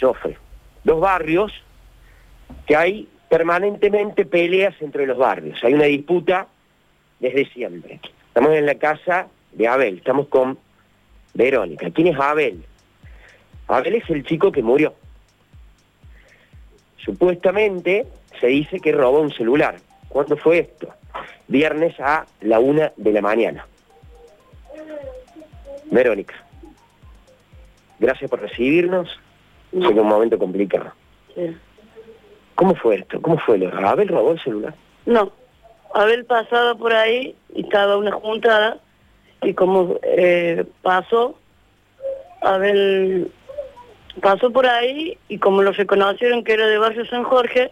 Joffre. Dos barrios que hay permanentemente peleas entre los barrios. Hay una disputa desde siempre. Estamos en la casa de Abel, estamos con Verónica. ¿Quién es Abel? Abel es el chico que murió. Supuestamente se dice que robó un celular. ¿Cuándo fue esto? Viernes a la una de la mañana. Verónica, gracias por recibirnos. Es un momento complicado. Sí. ¿Cómo fue esto? ¿Cómo fue? lo- ¿Abel robó el celular? No, Abel pasaba por ahí y estaba una juntada y como eh, pasó, Abel pasó por ahí y como lo reconocieron que era de Barrio San Jorge,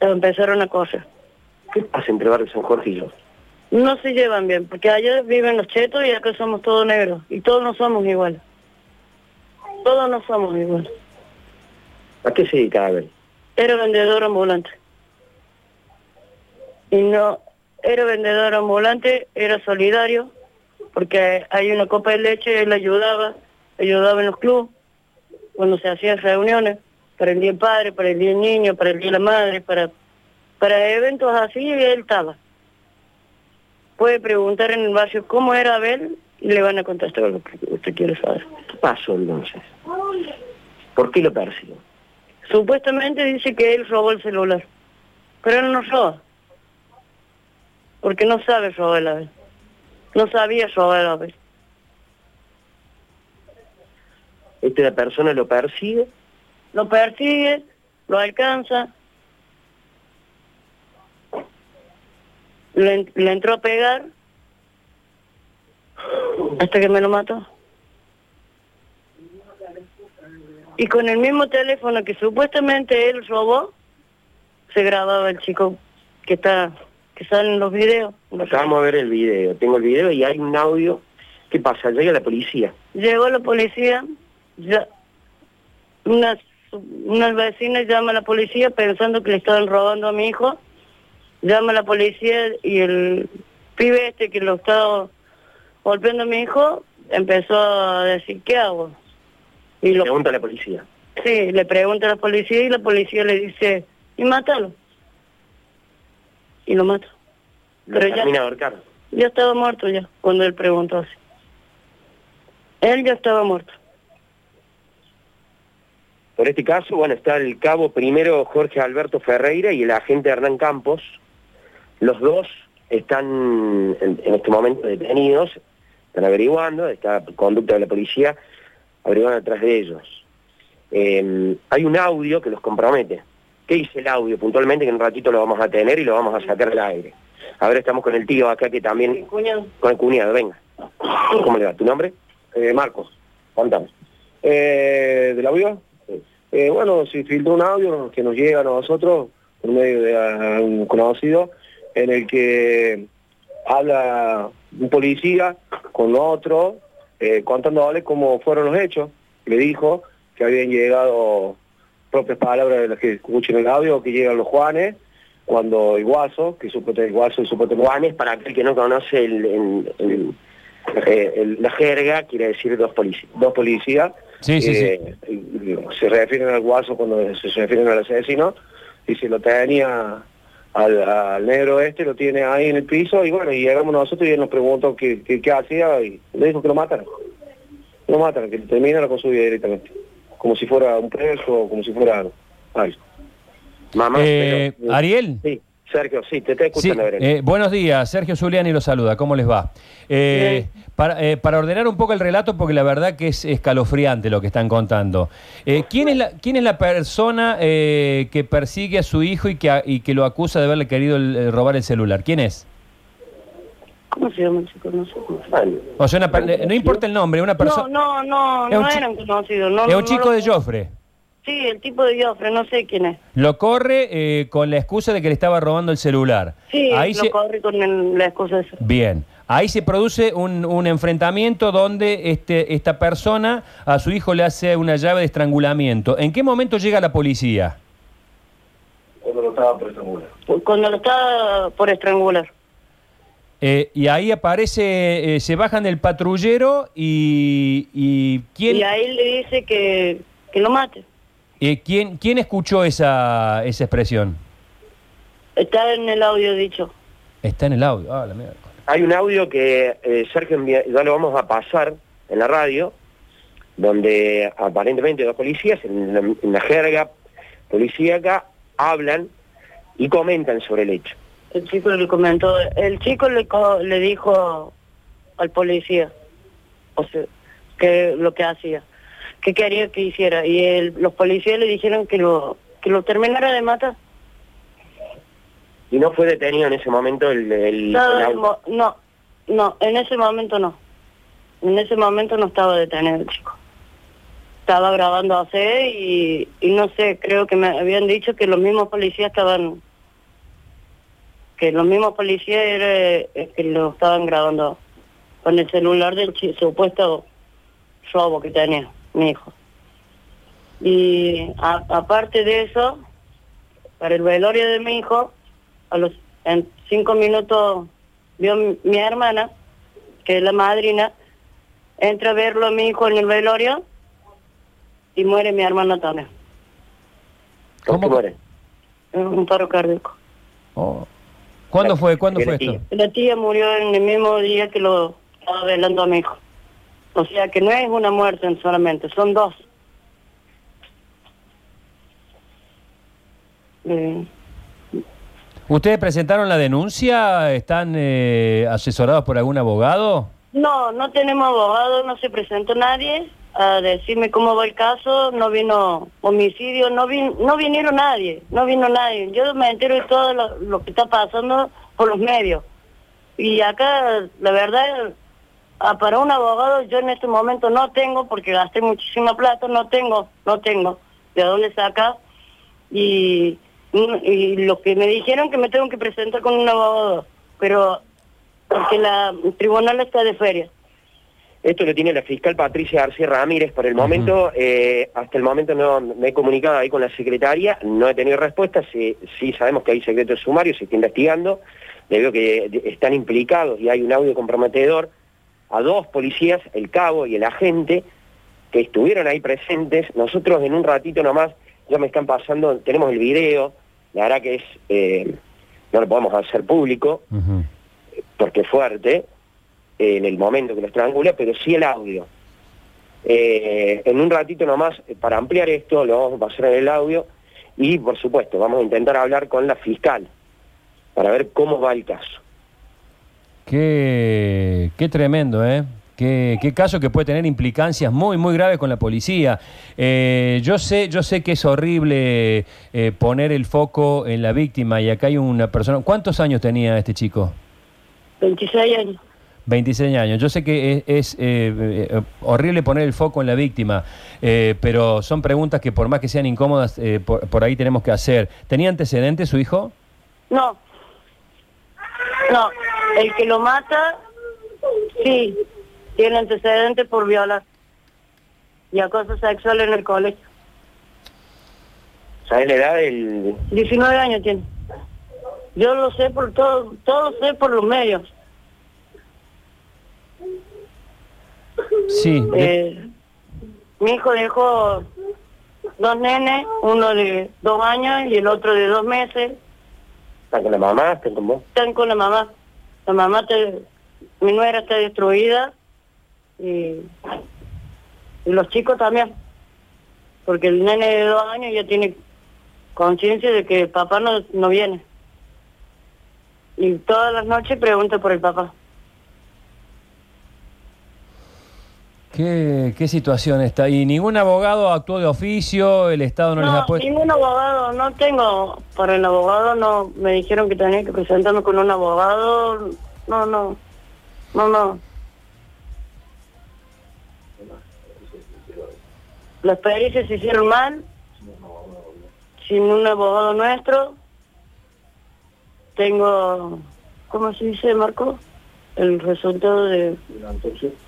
empezaron a correr. ¿Qué pasa entre Barrio San Jorge y yo? No se llevan bien, porque allá viven los chetos y acá somos todos negros y todos no somos iguales. Todos no somos iguales. ¿A qué se dedica Abel? Era vendedor ambulante. Y no, era vendedor ambulante, era solidario, porque hay una copa de leche, él ayudaba, ayudaba en los clubes, cuando se hacían reuniones, para el Día del Padre, para el Día del Niño, para el Día de la Madre, para, para eventos así, él estaba. Puede preguntar en el barrio cómo era Abel y le van a contestar lo que usted quiere saber. ¿Qué pasó entonces? ¿Por qué lo persiguió? Supuestamente dice que él robó el celular, pero él no roba. Porque no sabe robar vez. No sabía robar vez. Esta persona lo persigue, Lo persigue, lo alcanza, le, le entró a pegar hasta que me lo mató. Y con el mismo teléfono que supuestamente él robó, se grababa el chico que está que sale en los videos. vamos a ver el video. Tengo el video y hay un audio. ¿Qué pasa? Llega la policía. Llegó la policía, ya, unas, unas vecinas llama a la policía pensando que le estaban robando a mi hijo, llama a la policía y el pibe este que lo estaba golpeando a mi hijo empezó a decir, ¿qué hago? Y lo, Pregunta a la policía. sí, le pregunta a la policía y la policía le dice, y mátalo. Y lo mata. Lo Pero ya- termina de ahorcar. Ya estaba muerto ya, cuando él preguntó así. Él ya estaba muerto. Por este caso, bueno, está el cabo primero Jorge Alberto Ferreira y el agente Hernán Campos. Los dos están en, en este momento detenidos, están averiguando, está conducta de la policía, averiguando atrás de ellos. Eh, hay un audio que los compromete. ¿Qué dice el audio puntualmente? Que en un ratito lo vamos a tener y lo vamos a sacar al aire. Ahora estamos con el tío acá que también, cuñado. con el cuñado, venga. ¿Cómo le va? ¿Tu nombre? Eh, Marcos. Contame. Eh, ¿Del audio? Eh, bueno, se filtró un audio que nos llega a nosotros por medio de un conocido en el que habla un policía con otro eh, contándole cómo fueron los hechos. Le dijo que habían llegado propias palabras de las que escuchen el audio, que llegan los Juanes, cuando el Guaso, que supuestamente el Guaso y supuestamente Juanes, para aquel que no conoce el, el- el- eh, el- la jerga, quiere decir dos policías. dos policías Sí, sí, sí. eh, se refieren al guaso cuando se refieren al asesino y si lo tenía al, al negro este lo tiene ahí en el piso y bueno y llegamos nosotros y él nos preguntó qué, qué, qué hacía y le dijo que lo mataran. Lo mataran, que terminara con su vida directamente. Como si fuera un preso como si fuera algo. Mamá, Eh, pero- Ariel. Sí, Sergio, sí, te estoy Sí, escuchando, Verónica. eh, buenos días, Sergio Zuliani lo saluda, ¿cómo les va? Eh, para, eh, para ordenar un poco el relato, porque la verdad que es escalofriante lo que están contando. Eh, ¿quién, es la, ¿Quién es la persona eh, que persigue a su hijo y que, a- y que lo acusa de haberle querido el- eh, robar el celular? ¿Quién es? ¿Cómo se llama el chico? No sé. Bueno, O sea, una no importa el nombre, una No, persona... no, no, Es no un chi- eran conocidos. No, es no, un no chico de Joffre. Sí, el tipo de Joffre, no sé quién es. Lo corre eh, con la excusa de que le estaba robando el celular. Sí, Ahí lo se- corre con el- la excusa esa. Bien, ahí se produce un, un enfrentamiento donde este, esta persona a su hijo le hace una llave de estrangulamiento. ¿En qué momento llega la policía? cuando lo estaba por estrangular Cuando lo estaba por estrangular. Eh, y ahí aparece, eh, se bajan del patrullero y, y ¿quién, Y ahí le dice que, que lo mate. Eh, ¿quién, quién escuchó esa, esa expresión? Está en el audio dicho. Está en el audio. Ah, la mierda. Hay un audio que eh, Sergio envía- ya lo vamos a pasar en la radio, donde aparentemente dos policías, en la, en la jerga policíaca, hablan y comentan sobre el hecho. El chico le comentó, el chico le, co- le dijo al policía, o sea, que lo que hacía, que quería que hiciera, y el- los policías le dijeron que lo que lo terminara de matar. Y no fue detenido en ese momento el... el- No, el auto. mo- no, no, en ese momento no. En ese momento no estaba detenido el chico. Estaba grabando a C y, y no sé, creo que me habían dicho que los mismos policías estaban, que los mismos policías era, eh, que lo estaban grabando con el celular del supuesto robo que tenía mi hijo. Y a- aparte de eso, para el velorio de mi hijo, a los en cinco minutos vio mi, mi hermana, que es la madrina, entra a verlo a mi hijo en el velorio y muere mi hermana también. ¿Por qué ¿Cómo? muere? Un paro cardíaco. Oh. ¿Cuándo fue? ¿Cuándo fue esto? La tía murió en el mismo día que lo estaba velando a mi hijo. O sea que no es una muerte solamente, son dos. Eh, ¿Ustedes presentaron la denuncia? ¿Están eh, asesorados por algún abogado? No, no tenemos abogado, no se presentó nadie a decirme cómo va el caso, no vino homicidio, no vin, no vinieron nadie, no vino nadie. Yo me entero de todo lo, lo que está pasando por los medios. Y acá, la verdad, ah, para un abogado yo en este momento no tengo, porque gasté muchísima plata, no tengo, no tengo de dónde saca. Y, y lo que me dijeron que me tengo que presentar con un abogado, pero porque la el tribunal está de feria. Esto lo tiene la fiscal Patricia García Ramírez. Por el momento, eh, hasta el momento no me he comunicado ahí con la secretaria, no he tenido respuesta. Sí, sí sabemos que hay secretos sumarios, se está investigando. Le veo que están implicados y hay un audio comprometedor a dos policías, el cabo y el agente, que estuvieron ahí presentes. Nosotros en un ratito nomás, ya me están pasando, tenemos el video, la verdad que es, eh, no lo podemos hacer público, porque es fuerte eh, en el momento que lo estrangula, pero sí el audio. Eh, en un ratito nomás, para ampliar esto, lo vamos a pasar en el audio y, por supuesto, vamos a intentar hablar con la fiscal para ver cómo va el caso. Qué, qué tremendo, ¿eh? Qué, qué caso que puede tener implicancias muy, muy graves con la policía. Eh, yo sé, yo sé que es horrible eh, poner el foco en la víctima y acá hay una persona. ¿Cuántos años tenía este chico? 26 años. 26 años. Yo sé que es, es, eh, eh, horrible poner el foco en la víctima, eh, pero son preguntas que por más que sean incómodas, eh, por, por ahí tenemos que hacer. ¿Tenía antecedentes su hijo? No. No, el que lo mata, sí, tiene antecedentes por violar y acoso sexual en el colegio. ¿Sabes la edad del...? 19 años tiene. Yo lo sé por todo, todo sé por los medios. Sí. de- Eh, mi hijo dejó dos nenes, uno de dos años y el otro de dos meses. ¿Está con la mamá? ¿Está con vos? Están con la mamá. La mamá, te- mi nuera está destruida y, los chicos también. Porque el nene de dos años ya tiene conciencia de que el papá no, no viene. Y todas las noches pregunta por el papá. ¿Qué, ¿Qué situación está? ¿Y ningún abogado actuó de oficio? ¿El Estado no, les ha puesto? ningún abogado, no tengo para el abogado, no, me dijeron que tenía que presentarme con un abogado, no, no, no, no. Las pericias se hicieron mal, sin un abogado nuestro. Tengo, ¿cómo se dice, Marco? El resultado de,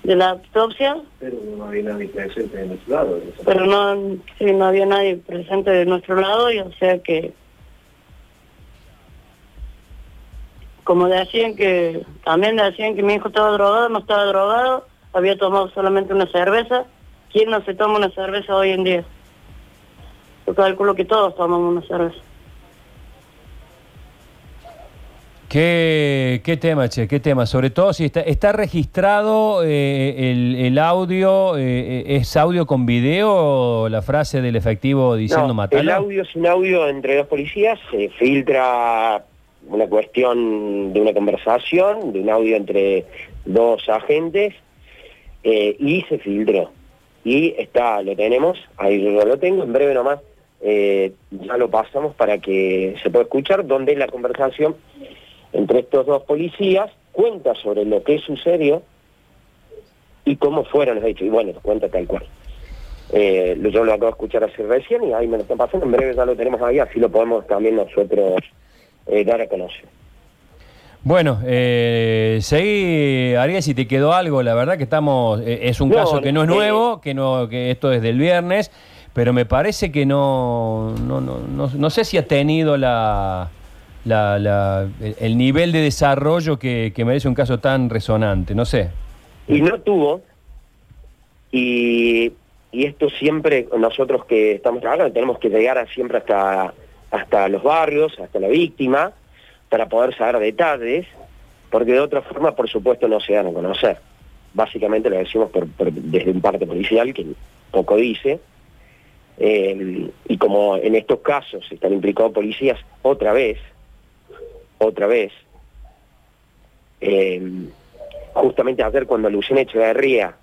de la autopsia. Pero no había nadie presente en nuestro lado. pero no, sí, no había nadie presente de nuestro lado y o sea que como decían que, también decían que mi hijo estaba drogado, no estaba drogado, había tomado solamente una cerveza. ¿Quién no se toma una cerveza hoy en día? Yo calculo que todos tomamos una cerveza. ¿Qué, qué tema, Che? ¿Qué tema? Sobre todo si está, está registrado eh, el, el audio, eh, ¿es audio con video o la frase del efectivo diciendo No, matalo? el audio es un audio entre dos policías, se filtra una cuestión de una conversación, de un audio entre dos agentes, eh, y se filtró. Y está, lo tenemos, ahí yo lo tengo, en breve nomás, eh, ya lo pasamos para que se pueda escuchar, donde la conversación entre estos dos policías cuenta sobre lo que sucedió y cómo fueron los hechos. Y bueno, cuenta tal cual. Eh, yo lo acabo de escuchar así recién y ahí me lo están pasando. En breve ya lo tenemos ahí, así lo podemos también nosotros eh, dar a conocer. Bueno, eh, seguí, Ariel, si te quedó algo, la verdad que estamos, eh, es un No, caso que no es eh, nuevo, que no, que esto es del viernes, pero me parece que no, no, no, no, no sé si ha tenido la, la- la- el, el nivel de desarrollo que, merece un caso tan resonante, no sé. Y no tuvo, y, y esto siempre, nosotros que estamos trabajando, tenemos que llegar siempre hasta, hasta los barrios, hasta la víctima, para poder saber detalles, porque de otra forma, por supuesto, no se dan a conocer. Básicamente lo decimos desde un parte policial que poco dice, eh, y como en estos casos están implicados policías otra vez, otra vez, eh, justamente ayer cuando Luciana Echeverría,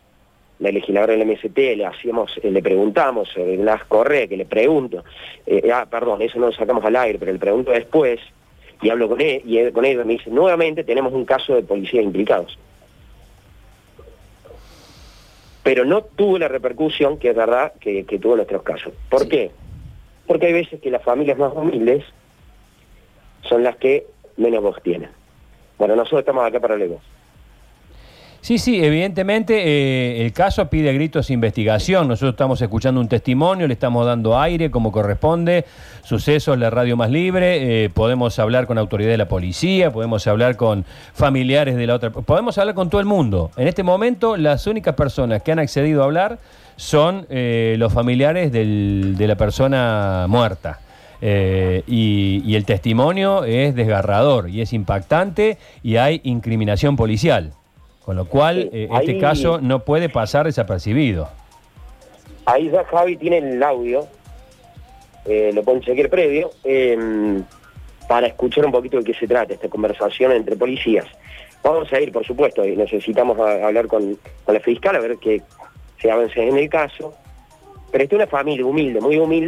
la legisladora del MST, le hacíamos, eh, le preguntamos sobre Blas Correa, que le pregunto, eh, ah, perdón, eso no lo sacamos al aire, pero le pregunto después, y hablo con él, y él- con ella me dice, nuevamente tenemos un caso de policías implicados. Pero no tuvo la repercusión que es verdad que, que tuvo en nuestros casos. ¿Por Sí. qué? Porque hay veces que las familias más humildes son las que menos voz tienen. Bueno, nosotros estamos acá para voz. Sí, sí, evidentemente eh, el caso pide gritos investigación. Nosotros estamos escuchando un testimonio, le estamos dando aire como corresponde. Sucesos, la radio más libre. eh, podemos hablar con autoridades de la policía, podemos hablar con familiares de la otra. Podemos hablar con todo el mundo. En este momento, las únicas personas que han accedido a hablar son eh, los familiares del- de la persona muerta. Eh, y, y el testimonio es desgarrador y es impactante y hay incriminación policial. Con lo cual, eh, este caso no puede pasar desapercibido. Ahí ya Javi tiene el audio, eh, lo pueden chequear previo, eh, para escuchar un poquito de qué se trata esta conversación entre policías. Vamos a ir, por supuesto, y necesitamos a- hablar con, con la fiscal a ver que se avance en el caso. Pero esta es una familia humilde, muy humilde.